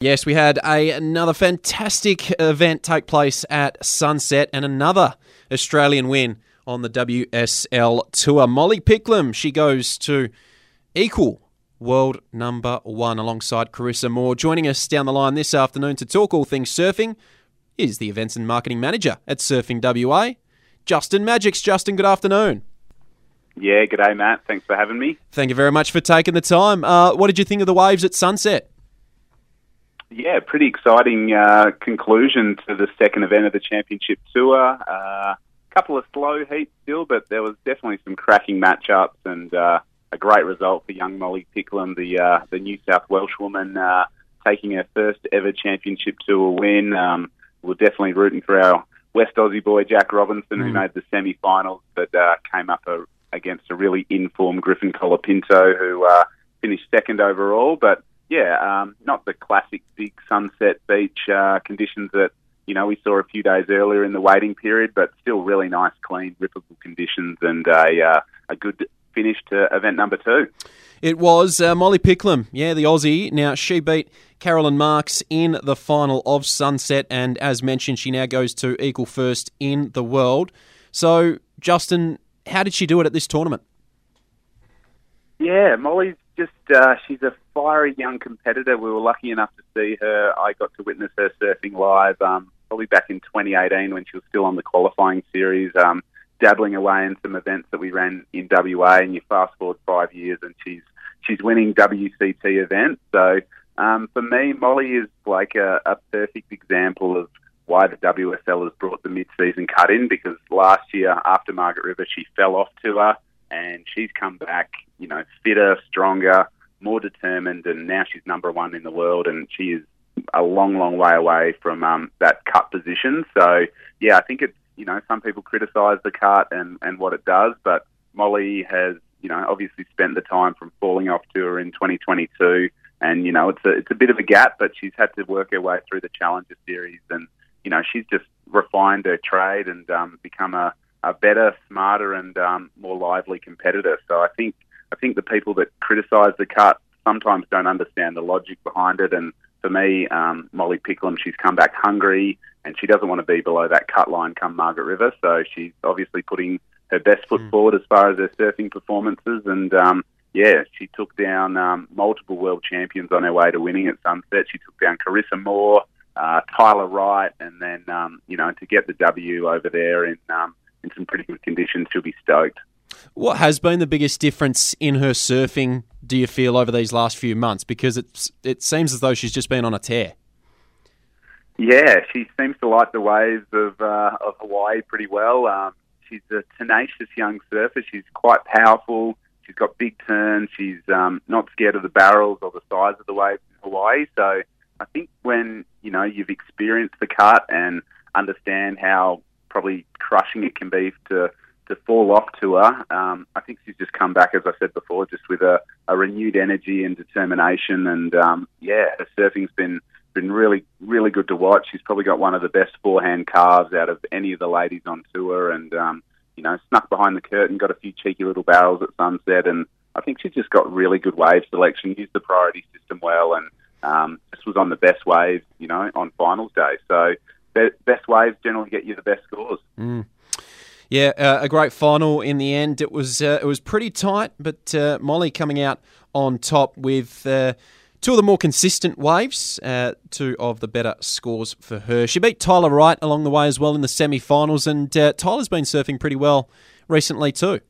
Yes, we had a, another fantastic event take place at Sunset and another Australian win on the WSL Tour. Molly Picklum, she goes to equal world number one alongside Carissa Moore. Joining us down the line this afternoon to talk all things surfing is the events and marketing manager at Surfing WA, Justin Magix. Justin, good afternoon. Yeah, good day, Matt. Thanks for having me. Thank you very much for taking the time. Uh, what did you think of the waves at Sunset? Yeah, pretty exciting uh, conclusion to the second event of the championship tour. A uh, couple of slow heats still, but there was definitely some cracking matchups and uh, a great result for young Molly Picklum, the uh, the New South Welsh woman, uh, taking her first ever championship tour win. Um, we're definitely rooting for our West Aussie boy Jack Robinson, mm. who made the semi-finals, but uh, came up a, against a really informed Griffin Colapinto, who uh, finished second overall, but yeah, um, not the classic big sunset beach uh, conditions that you know we saw a few days earlier in the waiting period, but still really nice, clean, rippable conditions and a uh, a good finish to event number two. It was uh, Molly Picklum, yeah, the Aussie. Now she beat Caroline Marks in the final of Sunset, and as mentioned, she now goes to equal first in the world. So, Justin, how did she do it at this tournament? Yeah, Molly's just uh, she's a fiery young competitor. We were lucky enough to see her. I got to witness her surfing live, um, probably back in 2018 when she was still on the qualifying series, um, dabbling away in some events that we ran in WA. And you fast forward five years, and she's she's winning WCT events. So um, for me, Molly is like a, a perfect example of why the WSL has brought the mid-season cut in because last year after Margaret River she fell off to her and she's come back, you know, fitter, stronger, more determined, and now she's number one in the world, and she is a long, long way away from um, that cut position. So, yeah, I think it's you know some people criticise the cut and and what it does, but Molly has you know obviously spent the time from falling off tour in 2022, and you know it's a it's a bit of a gap, but she's had to work her way through the Challenger Series, and you know she's just refined her trade and um, become a a better, smarter, and um, more lively competitor. So I think I think the people that criticise the cut sometimes don't understand the logic behind it. And for me, um, Molly Picklum, she's come back hungry, and she doesn't want to be below that cut line come Margaret River. So she's obviously putting her best foot mm. forward as far as her surfing performances. And um, yeah, she took down um, multiple world champions on her way to winning at Sunset. She took down Carissa Moore. Uh, Tyler Wright, and then um, you know to get the W over there in um, in some pretty good conditions, she'll be stoked. What has been the biggest difference in her surfing, do you feel, over these last few months? Because it's, it seems as though she's just been on a tear. Yeah, she seems to like the waves of, uh, of Hawaii pretty well. Um, she's a tenacious young surfer. She's quite powerful. She's got big turns. She's um, not scared of the barrels or the size of the waves in Hawaii. So I think when you know you've experienced the cut and understand how probably crushing it can be to to fall off to her. Um, I think she's just come back, as I said before, just with a, a renewed energy and determination. And um, yeah, her surfing's been been really really good to watch. She's probably got one of the best forehand carves out of any of the ladies on tour, and um, you know, snuck behind the curtain, got a few cheeky little barrels at sunset, and I think she's just got really good wave selection. Used the priority system well, and um, just was on the best waves, you know, on finals day. So best waves generally get you the best scores. Mm. Yeah, uh, a great final in the end. It was uh, it was pretty tight, but uh, Molly coming out on top with uh, two of the more consistent waves, uh, two of the better scores for her. She beat Tyler Wright along the way as well in the semi-finals, and uh, Tyler's been surfing pretty well recently too.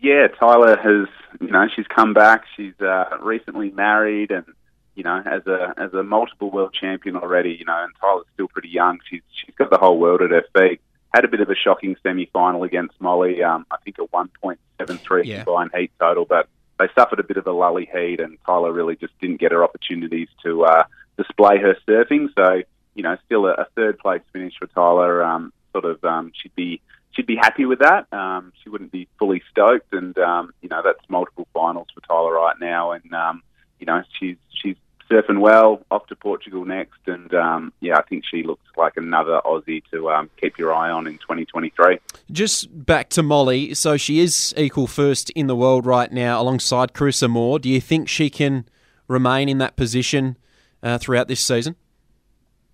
Yeah, Tyler has you know she's come back. She's recently married and you know, as a as a multiple world champion already, you know, and Tyler's still pretty young. She's she's got the whole world at her feet. Had a bit of a shocking semi final against Molly. Um, I think a one point seven three yeah. combined heat total, but they suffered a bit of a lully heat, and Tyler really just didn't get her opportunities to uh, display her surfing. So, you know, still a, a third place finish for Tyler. Um, sort of, um, she'd be she'd be happy with that. Um, she wouldn't be fully stoked, and um, you know, that's multiple finals for Tyler right now, and um, you know, she's she's surfing well. Off to Portugal next, and um, yeah, I think she looks like another Aussie to um, keep your eye on in 2023. Just back to Molly. So she is equal first in the world right now, alongside Carissa Moore. Do you think she can remain in that position uh, throughout this season?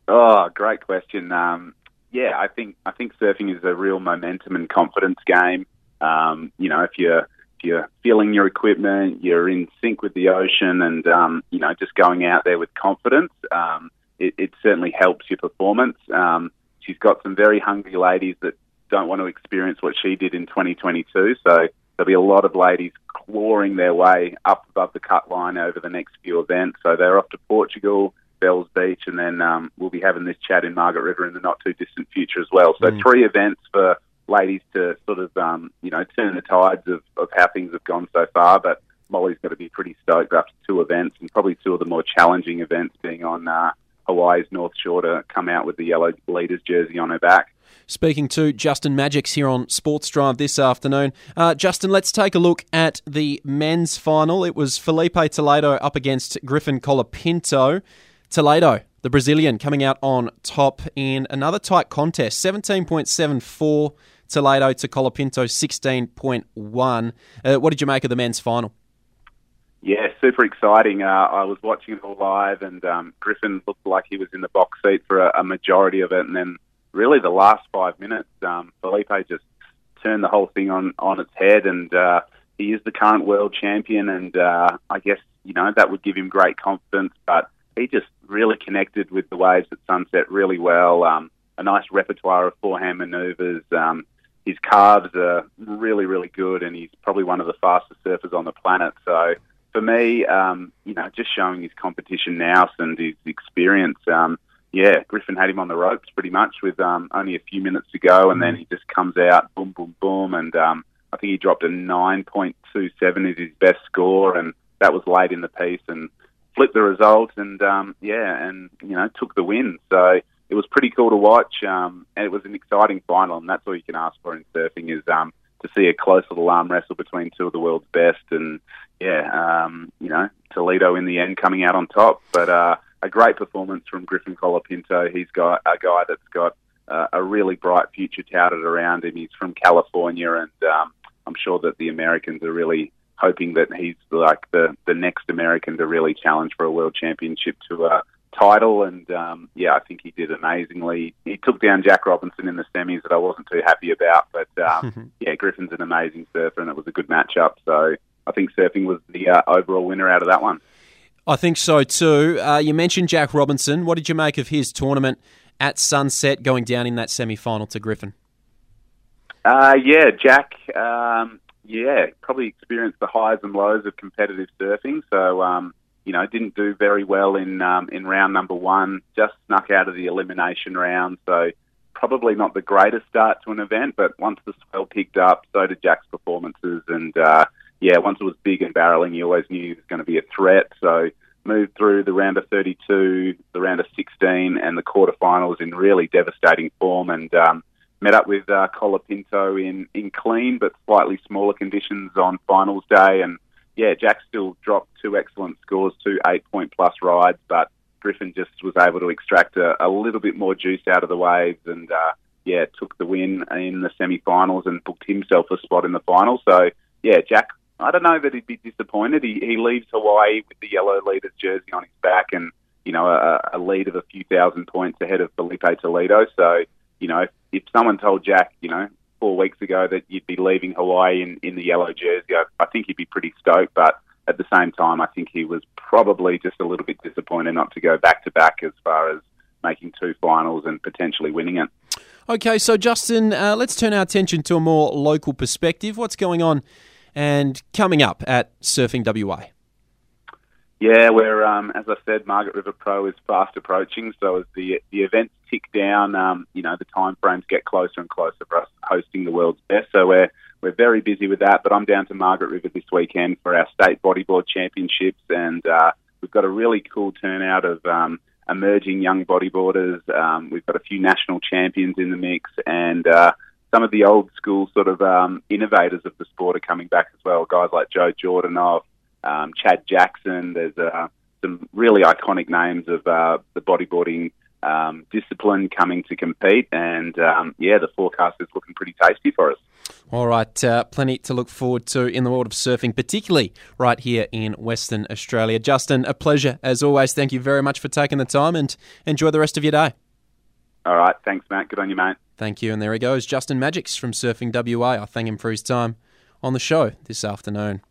Oh, great question. Um, yeah, I think I think surfing is a real momentum and confidence game. Um, you know, if you're you're feeling your equipment, you're in sync with the ocean, and um, you know, just going out there with confidence, um, it, it, certainly helps your performance. Um, she's got some very hungry ladies that don't want to experience what she did in 2022. So there'll be a lot of ladies clawing their way up above the cut line over the next few events. So they're off to Portugal, Bells Beach, and then um, we'll be having this chat in Margaret River in the not too distant future as well. So mm. three events for ladies to sort of um, you know turn the tides of, of how things have gone so far. But Molly's got to be pretty stoked after two events, and probably two of the more challenging events being on uh, Hawaii's North Shore to come out with the yellow leaders jersey on her back. Speaking to Justin Magix here on Sports Drive this afternoon. Uh, Justin, let's take a look at the men's final. It was Filipe Toledo up against Griffin Colapinto. Toledo, the Brazilian, coming out on top in another tight contest, 17.74 Toledo to Colapinto 16.1. Uh, what did you make of the men's final? Yeah, super exciting. Uh, I was watching it all live, and um, Griffin looked like he was in the box seat for a, a, majority of it. And then, really, the last five minutes, um, Filipe just turned the whole thing on on its head. And uh, he is the current world champion, and uh, I guess you know that would give him great confidence. But he just really connected with the waves at sunset really well. Um, a nice repertoire of forehand manoeuvres. Um, his carves are really, really good, and he's probably one of the fastest surfers on the planet. So for me, um, you know, just showing his competition now and his experience, um, yeah, Griffin had him on the ropes pretty much with um, only a few minutes to go, and then he just comes out, boom, boom, boom, and um, I think he dropped a 9.27 is his best score, and that was late in the piece, and flipped the result, and um, yeah, and you know, took the win. So it was pretty cool to watch, um, and it was an exciting final, and that's all you can ask for in surfing is um, to see a close little arm wrestle between two of the world's best, and yeah, um, you know, Toledo in the end coming out on top. But uh, a great performance from Griffin Colapinto. He's got a guy that's got uh, a really bright future touted around him. He's from California, and um, I'm sure that the Americans are really hoping that he's like the the next American to really challenge for a world championship to uh, title, and um, yeah, I think he did amazingly. He took down Jack Robinson in the semis that I wasn't too happy about, but um, yeah, Griffin's an amazing surfer, and it was a good matchup. So I think surfing was the uh, overall winner out of that one. I think so too. Uh, you mentioned Jack Robinson. What did you make of his tournament at Sunset, going down in that semi final to Griffin? Uh, yeah, Jack. Um, yeah, probably experienced the highs and lows of competitive surfing. So um, you know, didn't do very well in um, in round number one. Just snuck out of the elimination round, so probably not the greatest start to an event. But once the swell picked up, so did Jack's performances, and uh, yeah, once it was big and barreling, you always knew he was going to be a threat. So moved through the round of 32, the round of 16, and the quarterfinals in really devastating form, and um, met up with uh, Colapinto in in clean but slightly smaller conditions on finals day, and yeah, Jack still dropped two excellent scores, two eight point plus rides, but Griffin just was able to extract a, a little bit more juice out of the waves and, uh, yeah, took the win in the semi finals and booked himself a spot in the final. So, yeah, Jack, I don't know that he'd be disappointed. He, he leaves Hawaii with the yellow leader's jersey on his back and, you know, a, a lead of a few thousand points ahead of Filipe Toledo. So, you know, if, if someone told Jack, you know, four weeks ago that you'd be leaving Hawaii in, in the yellow jersey. I, I think he'd be pretty stoked, but at the same time, I think he was probably just a little bit disappointed not to go back to back as far as making two finals and potentially winning it. Okay, so Justin, uh, let's turn our attention to a more local perspective. What's going on and coming up at Surfing WA? Yeah, we're um, as I said, Margaret River Pro is fast approaching. So as the the events tick down, um, you know the time frames get closer and closer for us hosting the world's best. So we're we're very busy with that. But I'm down to Margaret River this weekend for our state bodyboard championships, and uh, we've got a really cool turnout of um, emerging young bodyboarders. Um, we've got a few national champions in the mix, and uh, some of the old school sort of um, innovators of the sport are coming back as well. Guys like Joe Jordanoff um, Chad Jackson. There's uh, some really iconic names of uh, the bodyboarding um, discipline coming to compete. And um, yeah, the forecast is looking pretty tasty for us. All right, uh, plenty to look forward to in the world of surfing, particularly right here in Western Australia. Justin, a pleasure as always. Thank you very much for taking the time and enjoy the rest of your day. All right, thanks, Matt. Good on you, mate. Thank you. And there he goes, Justin Magix from Surfing WA. I thank him for his time on the show this afternoon.